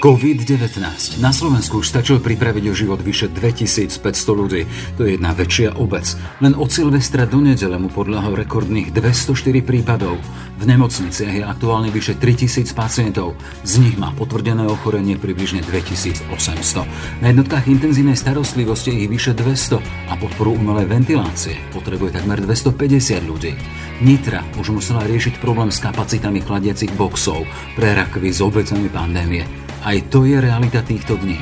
COVID-19. Na Slovensku už stačilo pripraviť o život vyše 2500 ľudí. To je jedna väčšia obec. Len od Silvestra do nedele mu podľahol rekordných 204 prípadov. V nemocniciach je aktuálne vyše 3000 pacientov. Z nich má potvrdené ochorenie približne 2800. Na jednotkách intenzívnej starostlivosti je ich vyše 200 a podporu umelej ventilácie potrebuje takmer 250 ľudí. Nitra už musela riešiť problém s kapacitami chladiacich boxov pre rakvy s obecami pandémie. Aj to je realita týchto dní.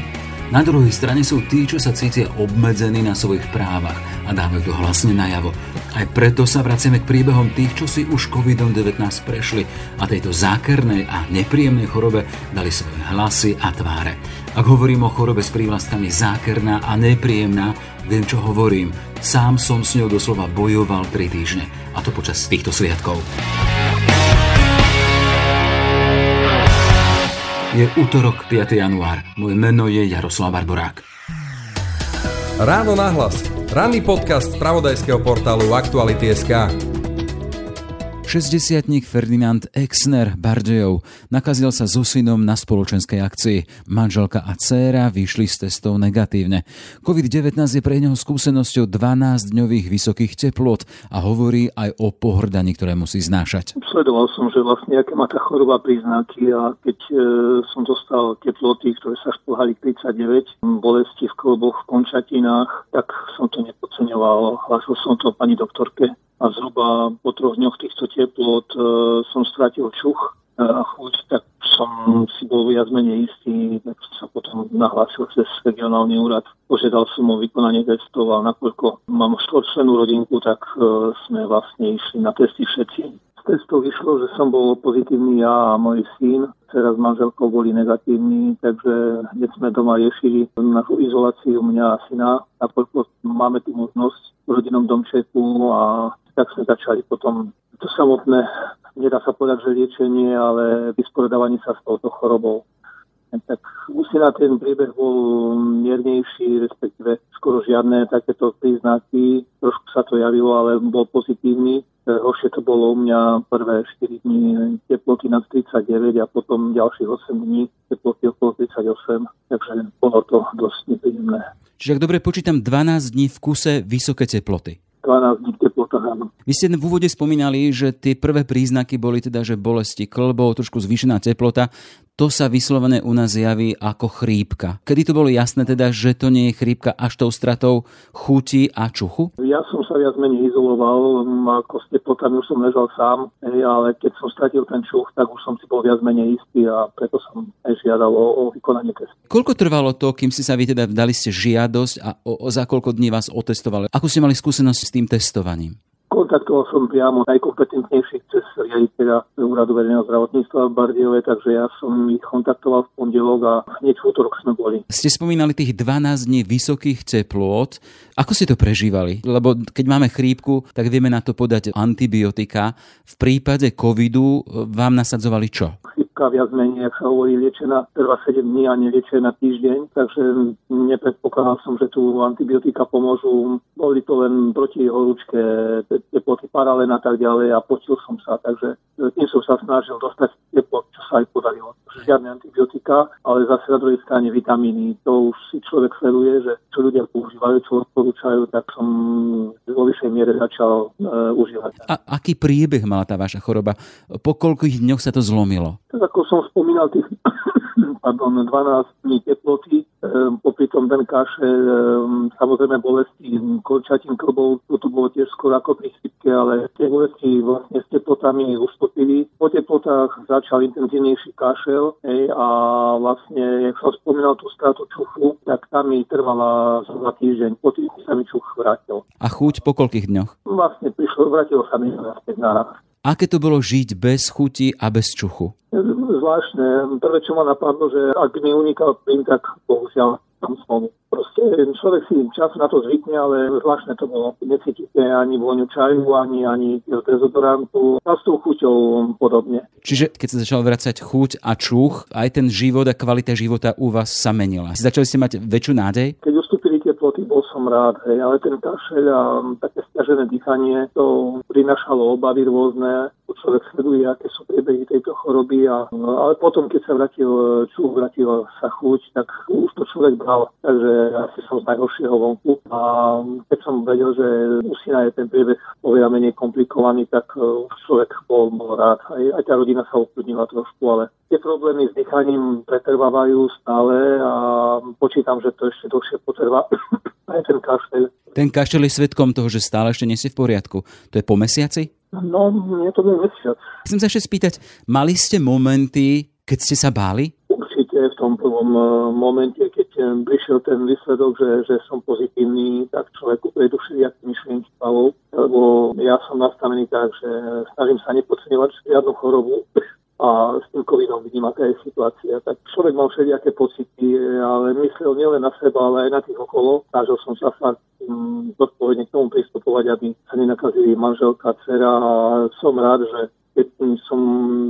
Na druhej strane sú tí, čo sa cítia obmedzení na svojich právach a dávajú to hlasne najavo. Aj preto sa vraciame k príbehom tých, čo si už COVID-19 prešli a tejto zákernej a nepríjemnej chorobe dali svoje hlasy a tváre. Ak hovorím o chorobe s prívlastkami zákerná a nepríjemná, viem, čo hovorím. Sám som s ňou doslova bojoval 3 týždne a to počas týchto sviatkov. Je útorok 5. január. Moje meno je Jaroslav Barborák. Ráno nahlas. Ranný podcast z pravodajského portálu Aktuality.sk. 60 Ferdinand Exner Bardejov nakazil sa so synom na spoločenskej akcii. Manželka a dcéra vyšli z testov negatívne. COVID-19 je pre neho skúsenosťou 12-dňových vysokých teplot a hovorí aj o pohrdaní, ktoré musí znášať. Sledoval som, že vlastne aké má tá choroba príznaky a keď e, som dostal teploty, ktoré sa šplhali 39, bolesti v kloboch, v končatinách, tak som to nepodceňoval. Hlásil som to pani doktorke a zhruba po troch dňoch týchto teplot e, som strátil čuch a chuť, tak som si bol viac menej istý, tak sa potom nahlásil cez regionálny úrad. Požiadal som o vykonanie testov a nakoľko mám štvorčlenú rodinku, tak e, sme vlastne išli na testy všetci. Testov vyšlo, že som bol pozitívny ja a môj syn. Teraz s manželkou boli negatívni, takže hneď sme doma riešili našu izoláciu mňa a syna, nakoľko máme tu možnosť v rodinnom domčeku a tak sme začali potom to samotné, nedá sa povedať, že liečenie, ale vysporiadavanie sa s touto chorobou. Tak už na ten priebeh bol miernejší, respektíve skoro žiadne takéto príznaky. Trošku sa to javilo, ale bol pozitívny. Horšie to bolo u mňa prvé 4 dní teploty nad 39 a potom ďalších 8 dní teploty okolo 38. Takže bolo to dosť nepríjemné. Čiže ak dobre počítam, 12 dní v kuse vysoké teploty. 12 dní teplota, áno. Vy ste v úvode spomínali, že tie prvé príznaky boli teda, že bolesti klbov, trošku zvýšená teplota to sa vyslovené u nás javí ako chrípka. Kedy to bolo jasné teda, že to nie je chrípka až tou stratou chuti a čuchu? Ja som sa viac menej izoloval, ako ste potom už som ležal sám, ale keď som stratil ten čuch, tak už som si bol viac menej istý a preto som aj žiadal o, o vykonanie testu. Koľko trvalo to, kým si sa vy teda dali ste žiadosť a o, o za koľko dní vás otestovali? Ako ste mali skúsenosť s tým testovaním? Kontaktoval som priamo najkompetentnejších cez riaditeľa Úradu verejného zdravotníctva v Bardiove, takže ja som ich kontaktoval v pondelok a hneď v útorok sme boli. Ste spomínali tých 12 dní vysokých teplôt. Ako ste to prežívali? Lebo keď máme chrípku, tak vieme na to podať antibiotika. V prípade covidu vám nasadzovali čo? Chrípka viac menej, ak sa hovorí, liečená trvá 7 dní a neliečená týždeň, takže nepredpokladal som, že tu antibiotika pomôžu. Boli to len proti horúčke, teploty paralen a tak ďalej a počil som sa, takže tým som sa snažil dostať teplot, čo sa aj podarilo. Žiadne antibiotika, ale zase na druhej strane vitamíny. To už si človek sleduje, že čo ľudia používajú, čo odporúčajú, tak som vo vyššej miere začal e, užívať. A aký priebeh mala tá vaša choroba? Po koľkých dňoch sa to zlomilo? Tak ako som spomínal, tých pardon, 12 dní teploty, popri tom ten kaše, um, samozrejme bolesti končatín klbov, to bolo tiež skoro ako pri chrypke, ale tie bolesti vlastne s teplotami ustúpili. Po teplotách začal intenzívnejší kašel hej, a vlastne, jak som spomínal tú stratu čuchu, tak tam mi trvala za týždeň. Po tým sa mi čuch vrátil. A chuť po koľkých dňoch? Vlastne prišlo, vrátilo sa mi naspäť na Aké to bolo žiť bez chuti a bez čuchu? Zvláštne. Prvé, čo ma napadlo, že ak mi unikal plyn, tak bohužiaľ tam som. Proste človek si čas na to zvykne, ale zvláštne to bolo. Necítite ani vôňu čaju, ani, ani dezodorantu. A s tou chuťou podobne. Čiže keď sa začal vracať chuť a čuch, aj ten život a kvalita života u vás sa menila. Začali ste mať väčšiu nádej? Keď teploty, bol som rád, hej, ale ten kašeľ a také stiažené dýchanie, to prinašalo obavy rôzne človek sleduje, aké sú priebehy tejto choroby. A, ale potom, keď sa vrátil čuch, vrátil sa chuť, tak už to človek bral. Takže asi som z najhoršieho vonku. A keď som vedel, že u syna je ten priebeh oveľa menej komplikovaný, tak už človek bol, bol rád. Aj, aj tá rodina sa ukludnila trošku, ale tie problémy s dýchaním pretrvávajú stále a počítam, že to ešte dlhšie potrvá aj ten kašel. Ten kašel je svetkom toho, že stále ešte nie si v poriadku. To je po mesiaci? No, nie to bol mesiac. Chcem sa ešte spýtať, mali ste momenty, keď ste sa báli? Určite v tom prvom e, momente, keď e, prišiel ten výsledok, že, že som pozitívny, tak človeku prejdu všelijaký myšlienky hlavou, lebo ja som nastavený tak, že snažím sa nepodceňovať žiadnu chorobu a s tým covidom vidím, aká je situácia. Tak človek mal všelijaké pocity, ale myslel nielen na seba, ale aj na tých okolo. Snažil som sa fakt zodpovedne k tomu pristupovať, aby sa nenakazili manželka, dcera a som rád, že keď som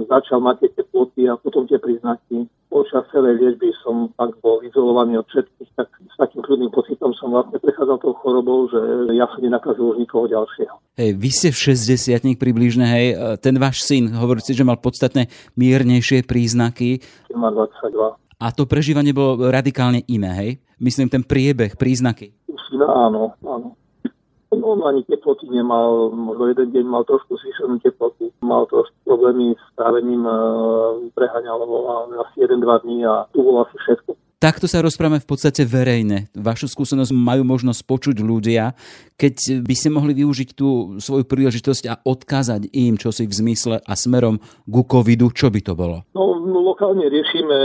začal mať tie teploty a potom tie príznaky, počas celej liečby som tak bol izolovaný od všetkých, tak s takým kľudným pocitom som vlastne prechádzal tou chorobou, že ja som nenakazil už nikoho ďalšieho. Hej, vy ste v 60 približne, hej, ten váš syn, hovoríte, že mal podstatne miernejšie príznaky. Má 22. A to prežívanie bolo radikálne iné, hej? Myslím, ten priebeh, príznaky. No, áno, áno. On ani teploty nemal, možno jeden deň mal trošku zvýšenú teplotu, mal trošku problémy s trávením, e, preháňal asi 1-2 dní a tu bolo asi všetko. Takto sa rozprávame v podstate verejne. Vašu skúsenosť majú možnosť počuť ľudia. Keď by ste mohli využiť tú svoju príležitosť a odkázať im čo si v zmysle a smerom ku covidu, čo by to bolo? No, no lokálne riešime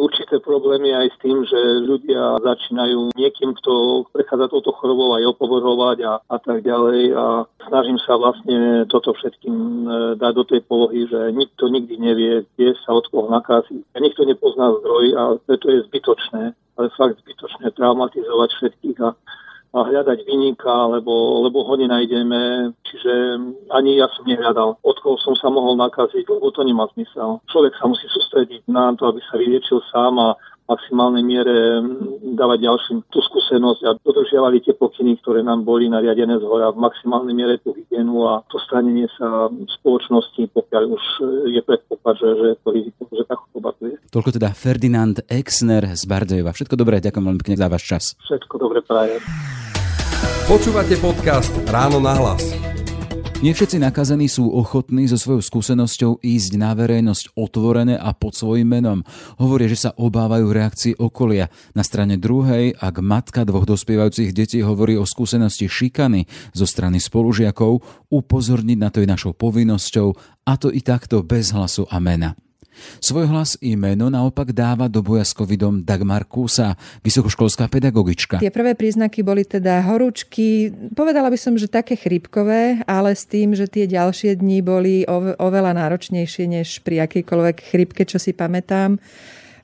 určité problémy aj s tým, že ľudia začínajú niekým, kto prechádza touto chorobou aj opovorovať a, a tak ďalej. A snažím sa vlastne toto všetkým e, dať do tej polohy, že nikto nikdy nevie, kde sa od koho nakazí. Nikto nepozná zdroj a preto je zbytočné zbytočné, ale fakt zbytočné traumatizovať všetkých a, a hľadať vyníka, lebo, lebo ho nenájdeme. Čiže ani ja som nehľadal, od koho som sa mohol nakaziť, lebo to nemá zmysel. Človek sa musí sústrediť na to, aby sa vyliečil sám a maximálnej miere dávať ďalším tú skúsenosť a dodržiavali tie pokyny, ktoré nám boli nariadené z hora v maximálnej miere tú hygienu a to stranenie sa spoločnosti, pokiaľ už je predpoklad, že, že to riziko, že tá choroba tu je. Toľko teda Ferdinand Exner z Bardejova. Všetko dobré, ďakujem veľmi pekne za váš čas. Všetko dobré prajem. Počúvate podcast Ráno na hlas. Nie všetci nakazení sú ochotní so svojou skúsenosťou ísť na verejnosť otvorené a pod svojim menom. Hovoria, že sa obávajú reakcií okolia. Na strane druhej, ak matka dvoch dospievajúcich detí hovorí o skúsenosti šikany zo strany spolužiakov, upozorniť na to je našou povinnosťou, a to i takto bez hlasu a mena. Svoj hlas i meno naopak dáva do boja s covidom Dagmar Kúsa, vysokoškolská pedagogička. Tie prvé príznaky boli teda horúčky, povedala by som, že také chrypkové, ale s tým, že tie ďalšie dni boli oveľa náročnejšie než pri akýkoľvek chrypke, čo si pamätám.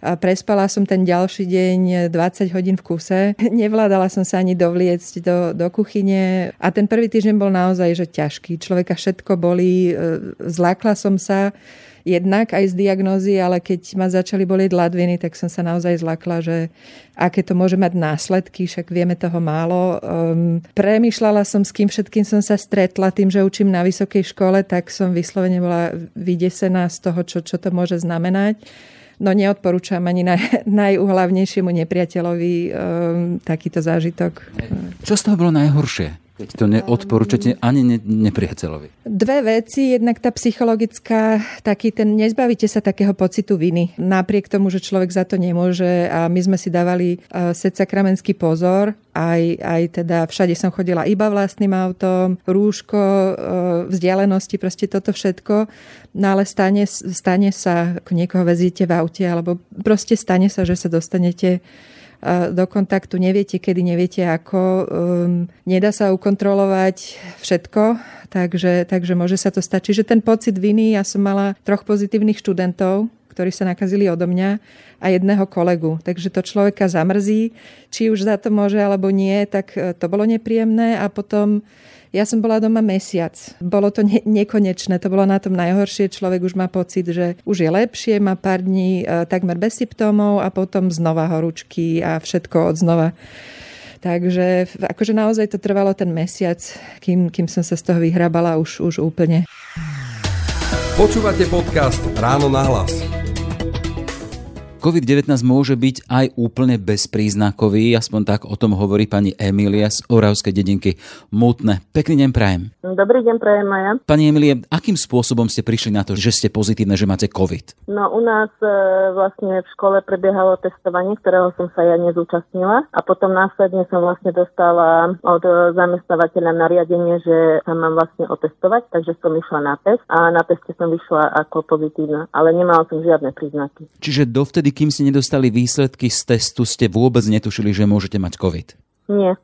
A prespala som ten ďalší deň 20 hodín v kuse. Nevládala som sa ani dovliecť do, do kuchyne. A ten prvý týždeň bol naozaj že ťažký. Človeka všetko boli, e, zlákla som sa jednak aj z diagnózy, ale keď ma začali bolieť ladviny, tak som sa naozaj zlakla, že aké to môže mať následky, však vieme toho málo. Um, premýšľala som, s kým všetkým som sa stretla, tým, že učím na vysokej škole, tak som vyslovene bola vydesená z toho, čo, čo to môže znamenať. No neodporúčam ani naj, najuhlavnejšiemu nepriateľovi um, takýto zážitok. Čo z toho bolo najhoršie? Keď to neodporúčate ani ne, nepriateľovi. Dve veci. Jednak tá psychologická, taký ten, nezbavíte sa takého pocitu viny. Napriek tomu, že človek za to nemôže a my sme si dávali uh, set sakramenský pozor, aj, aj teda všade som chodila iba vlastným autom, rúško, uh, vzdialenosti, proste toto všetko. No ale stane, stane sa, ako niekoho vezíte v aute, alebo proste stane sa, že sa dostanete do kontaktu, neviete kedy, neviete ako, um, nedá sa ukontrolovať všetko, takže, takže môže sa to stať. Čiže ten pocit viny, ja som mala troch pozitívnych študentov, ktorí sa nakazili odo mňa a jedného kolegu. Takže to človeka zamrzí, či už za to môže alebo nie, tak e, to bolo nepríjemné a potom ja som bola doma mesiac. Bolo to ne- nekonečné, to bolo na tom najhoršie. Človek už má pocit, že už je lepšie, má pár dní e, takmer bez symptómov a potom znova horúčky a všetko od znova. Takže akože naozaj to trvalo ten mesiac, kým, kým som sa z toho vyhrabala už, už úplne. Počúvate podcast Ráno na hlas. COVID-19 môže byť aj úplne bezpríznakový, aspoň tak o tom hovorí pani Emília z Oravskej dedinky Mutné. Pekný deň prajem. Dobrý deň prajem, Maja. Pani Emílie, akým spôsobom ste prišli na to, že ste pozitívne, že máte COVID? No u nás e, vlastne v škole prebiehalo testovanie, ktorého som sa ja nezúčastnila a potom následne som vlastne dostala od e, zamestnávateľa nariadenie, že sa mám vlastne otestovať, takže som išla na test a na teste som vyšla ako pozitívna, ale nemala som žiadne príznaky. Čiže dovtedy vtedy, kým ste nedostali výsledky z testu, ste vôbec netušili, že môžete mať COVID? Nie.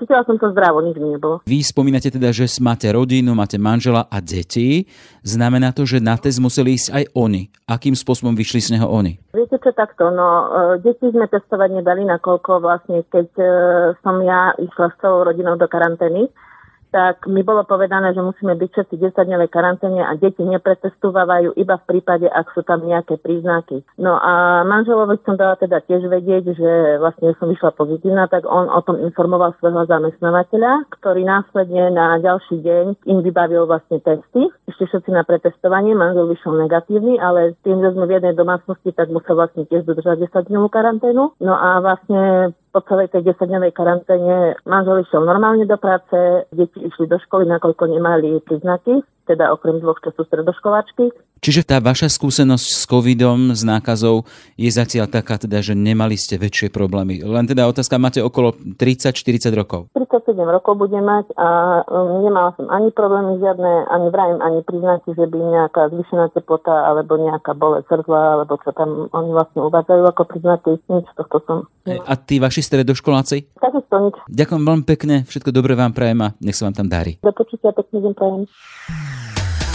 Cítila som sa zdravo, nič mi nebolo. Vy spomínate teda, že máte rodinu, máte manžela a deti. Znamená to, že na test museli ísť aj oni. Akým spôsobom vyšli z neho oni? Viete čo takto, no e, deti sme testovať nedali, nakoľko vlastne keď e, som ja išla s celou rodinou do karantény, tak mi bolo povedané, že musíme byť všetci 10-dňové karanténe a deti nepretestovávajú iba v prípade, ak sú tam nejaké príznaky. No a manželovi som dala teda tiež vedieť, že vlastne som vyšla pozitívna, tak on o tom informoval svojho zamestnávateľa, ktorý následne na ďalší deň im vybavil vlastne testy. Ešte všetci na pretestovanie, manžel vyšiel negatívny, ale tým, že sme v jednej domácnosti, tak musel vlastne tiež dodržať 10-dňovú karanténu. No a vlastne po celej tej 10-dňovej karanténe manžel išiel normálne do práce, deti išli do školy, nakoľko nemali príznaky teda okrem dvoch, čo sú stredoškoláčky. Čiže tá vaša skúsenosť s covidom, s nákazou je zatiaľ taká, teda, že nemali ste väčšie problémy. Len teda otázka, máte okolo 30-40 rokov. 37 rokov budem mať a um, nemala som ani problémy žiadne, ani vrajím, ani príznaky, že by nejaká zvyšená teplota alebo nejaká bolesť srdla, alebo čo tam oni vlastne uvádzajú ako príznaky. Nič tohto som. A tí vaši stredoškoláci? Takisto nič. Ďakujem veľmi pekne, všetko dobré vám prajem a nech sa vám tam darí. Do počutia, pekný deň prajem.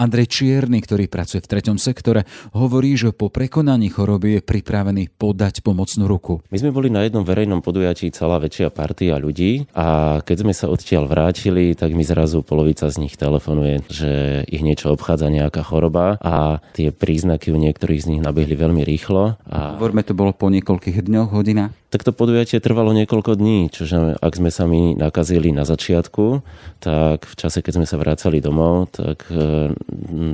Andrej Čierny, ktorý pracuje v treťom sektore, hovorí, že po prekonaní choroby je pripravený podať pomocnú ruku. My sme boli na jednom verejnom podujatí celá väčšia partia ľudí a keď sme sa odtiaľ vrátili, tak mi zrazu polovica z nich telefonuje, že ich niečo obchádza nejaká choroba a tie príznaky u niektorých z nich nabehli veľmi rýchlo. A... Hovoríme, to bolo po niekoľkých dňoch, hodinách? Tak to podujatie trvalo niekoľko dní, čiže ak sme sa my nakazili na začiatku, tak v čase, keď sme sa vracali domov, tak e,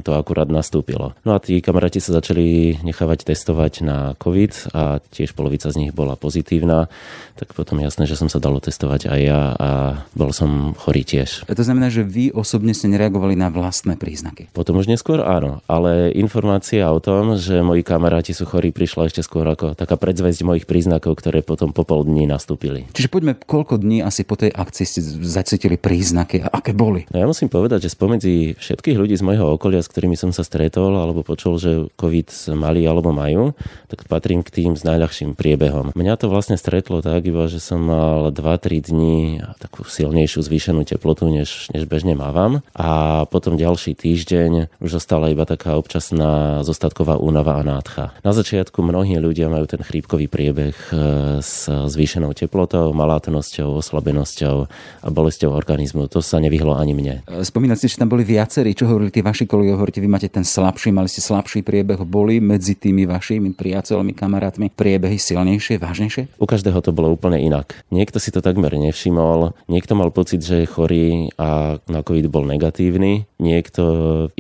to akurát nastúpilo. No a tí kamaráti sa začali nechávať testovať na COVID a tiež polovica z nich bola pozitívna, tak potom jasné, že som sa dalo testovať aj ja a bol som chorý tiež. A to znamená, že vy osobne ste nereagovali na vlastné príznaky? Potom už neskôr áno, ale informácia o tom, že moji kamaráti sú chorí, prišla ešte skôr ako taká predzvesť mojich príznakov, ktoré potom po pol dní nastúpili. Čiže poďme, koľko dní asi po tej akcii ste zacítili príznaky a aké boli? No ja musím povedať, že spomedzi všetkých ľudí z môjho okolia, s ktorými som sa stretol alebo počul, že COVID mali alebo majú, tak patrím k tým s najľahším priebehom. Mňa to vlastne stretlo tak iba, že som mal 2-3 dní takú silnejšiu zvýšenú teplotu, než, než bežne mávam. A potom ďalší týždeň už zostala iba taká občasná zostatková únava a nádcha. Na začiatku mnohí ľudia majú ten chrípkový priebeh e, s zvýšenou teplotou, malátnosťou, oslabenosťou a bolesťou organizmu. To sa nevyhlo ani mne. Spomínate, že tam boli viacerí, čo hovorili tí vaši kolegovia, hovoríte, vy máte ten slabší, mali ste slabší priebeh, boli medzi tými vašimi priateľmi, kamarátmi priebehy silnejšie, vážnejšie? U každého to bolo úplne inak. Niekto si to takmer nevšimol, niekto mal pocit, že je chorý a na COVID bol negatívny, niekto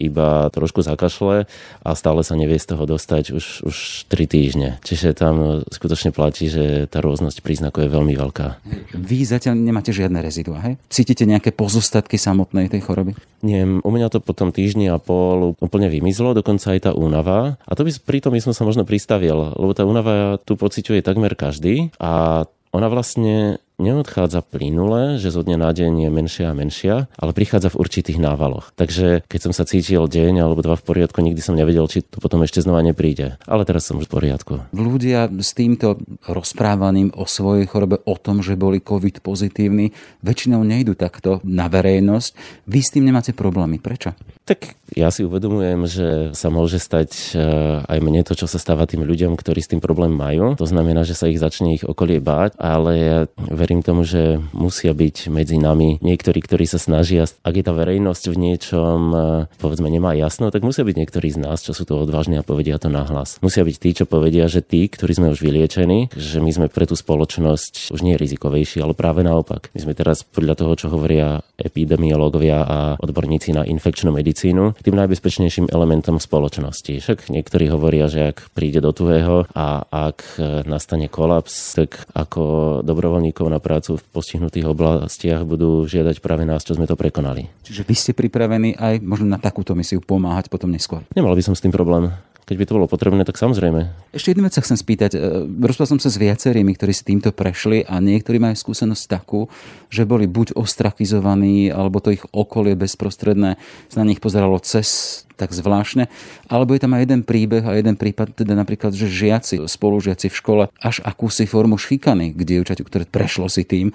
iba trošku zakašle a stále sa nevie z toho dostať už, už 3 týždne. Čiže tam skutočne platí, že tá rôznosť príznakov je veľmi veľká. Vy zatiaľ nemáte žiadne rezidua, hej? Cítite nejaké pozostatky samotnej tej choroby? Nie, u mňa to potom týždni a pol úplne vymizlo, dokonca aj tá únava. A to by pri tom by som sa možno pristavil, lebo tá únava tu pociťuje takmer každý a ona vlastne neodchádza plynule, že zo dňa na deň je menšia a menšia, ale prichádza v určitých návaloch. Takže keď som sa cítil deň alebo dva v poriadku, nikdy som nevedel, či to potom ešte znova nepríde. Ale teraz som už v poriadku. Ľudia s týmto rozprávaním o svojej chorobe, o tom, že boli COVID pozitívni, väčšinou nejdu takto na verejnosť. Vy s tým nemáte problémy. Prečo? Tak ja si uvedomujem, že sa môže stať e, aj mne to, čo sa stáva tým ľuďom, ktorí s tým problém majú. To znamená, že sa ich začne ich okolie báť, ale verím tomu, že musia byť medzi nami niektorí, ktorí sa snažia, ak je tá verejnosť v niečom, e, povedzme, nemá jasno, tak musia byť niektorí z nás, čo sú to odvážni a povedia to nahlas. Musia byť tí, čo povedia, že tí, ktorí sme už vyliečení, že my sme pre tú spoločnosť už nie rizikovejší, ale práve naopak. My sme teraz podľa toho, čo hovoria epidemiológovia a odborníci na infekčnú medicínu, tým najbezpečnejším elementom spoločnosti. Však niektorí hovoria, že ak príde do tuhého a ak nastane kolaps, tak ako dobrovoľníkov na prácu v postihnutých oblastiach budú žiadať práve nás, čo sme to prekonali. Čiže vy ste pripravení aj možno na takúto misiu pomáhať potom neskôr? Nemal by som s tým problém. Keď by to bolo potrebné, tak samozrejme. Ešte jednu vec sa chcem spýtať. E, rozprával som sa s viacerými, ktorí si týmto prešli a niektorí majú skúsenosť takú, že boli buď ostrakizovaní, alebo to ich okolie bezprostredné sa na nich pozeralo cez tak zvláštne. Alebo je tam aj jeden príbeh a jeden prípad, teda napríklad, že žiaci, spolužiaci v škole až akúsi formu šikany k dievčaťu, ktoré prešlo si tým,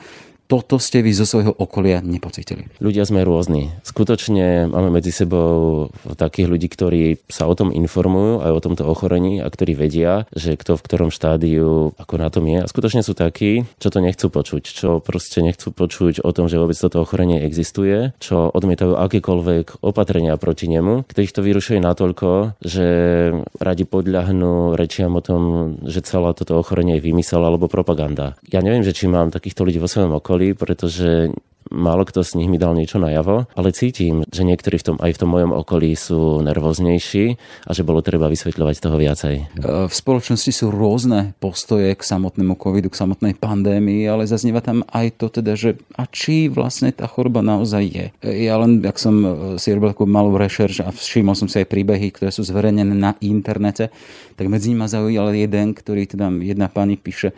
toto ste vy zo svojho okolia nepocitili? Ľudia sme rôzni. Skutočne máme medzi sebou takých ľudí, ktorí sa o tom informujú aj o tomto ochorení a ktorí vedia, že kto v ktorom štádiu ako na tom je. A skutočne sú takí, čo to nechcú počuť, čo proste nechcú počuť o tom, že vôbec toto ochorenie existuje, čo odmietajú akékoľvek opatrenia proti nemu, ktorých to vyrušuje natoľko, že radi podľahnú rečiam o tom, že celá toto ochorenie je vymysel alebo propaganda. Ja neviem, že či mám takýchto ľudí vo svojom okolí, boli, pretože málo kto z nich mi dal niečo najavo, ale cítim, že niektorí v tom, aj v tom mojom okolí sú nervóznejší a že bolo treba vysvetľovať toho viacej. E, v spoločnosti sú rôzne postoje k samotnému covidu, k samotnej pandémii, ale zaznieva tam aj to teda, že a či vlastne tá choroba naozaj je. E, ja len, ak som e, si robil takú malú rešerš a všimol som si aj príbehy, ktoré sú zverejnené na internete, tak medzi nimi ma zaujal jeden, ktorý teda jedna pani píše,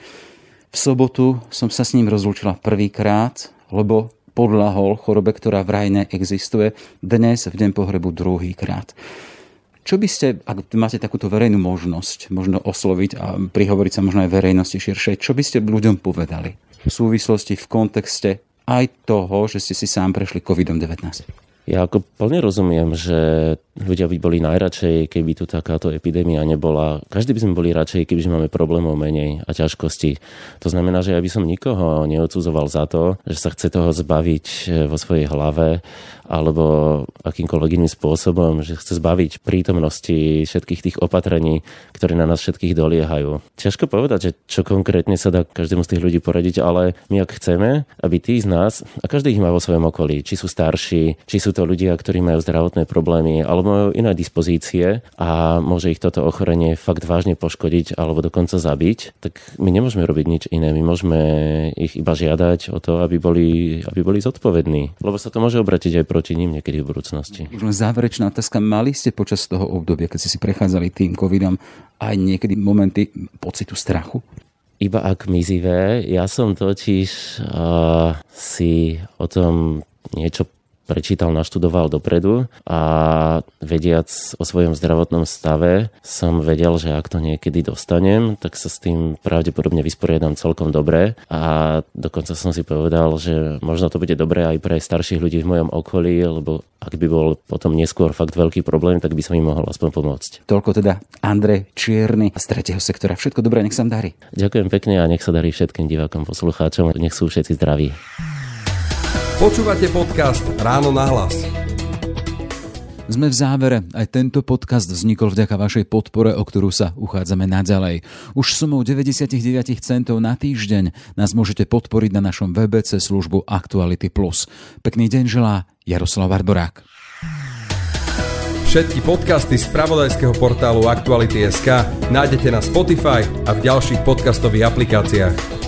v sobotu som sa s ním rozlúčila prvýkrát, lebo podľahol chorobe, ktorá vraj neexistuje. Dnes v deň pohrebu druhýkrát. Čo by ste, ak máte takúto verejnú možnosť, možno osloviť a prihovoriť sa možno aj verejnosti širšej, čo by ste ľuďom povedali v súvislosti, v kontexte aj toho, že ste si sám prešli COVID-19? Ja ako plne rozumiem, že ľudia by boli najradšej, keby tu takáto epidémia nebola. Každý by sme boli radšej, keby máme problémov menej a ťažkosti. To znamená, že ja by som nikoho neodsudzoval za to, že sa chce toho zbaviť eh, vo svojej hlave alebo akýmkoľvek iným spôsobom, že chce zbaviť prítomnosti všetkých tých opatrení, ktoré na nás všetkých doliehajú. Ťažko povedať, že čo konkrétne sa dá každému z tých ľudí poradiť, ale my ak chceme, aby tí z nás, a každý ich má vo svojom okolí, či sú starší, či sú to ľudia, ktorí majú zdravotné problémy, alebo majú iné dispozície a môže ich toto ochorenie fakt vážne poškodiť alebo dokonca zabiť, tak my nemôžeme robiť nič iné. My môžeme ich iba žiadať o to, aby boli, aby boli zodpovední. Lebo sa to môže obratiť aj proti ním niekedy v budúcnosti. Už len záverečná otázka. Mali ste počas toho obdobia, keď ste si prechádzali tým covidom, aj niekedy momenty pocitu strachu? Iba ak mizivé. Ja som totiž uh, si o tom niečo prečítal, naštudoval dopredu a vediac o svojom zdravotnom stave som vedel, že ak to niekedy dostanem, tak sa s tým pravdepodobne vysporiadam celkom dobre a dokonca som si povedal, že možno to bude dobré aj pre starších ľudí v mojom okolí, lebo ak by bol potom neskôr fakt veľký problém, tak by som im mohol aspoň pomôcť. Toľko teda Andrej Čierny z tretieho sektora. Všetko dobré, nech sa darí. Ďakujem pekne a nech sa darí všetkým divákom, poslucháčom. Nech sú všetci zdraví. Počúvate podcast Ráno na hlas. Sme v závere. Aj tento podcast vznikol vďaka vašej podpore, o ktorú sa uchádzame naďalej. Už sumou 99 centov na týždeň nás môžete podporiť na našom webe cez službu Actuality+. Pekný deň želá Jaroslav Barborák. Všetky podcasty z pravodajského portálu Actuality.sk nájdete na Spotify a v ďalších podcastových aplikáciách.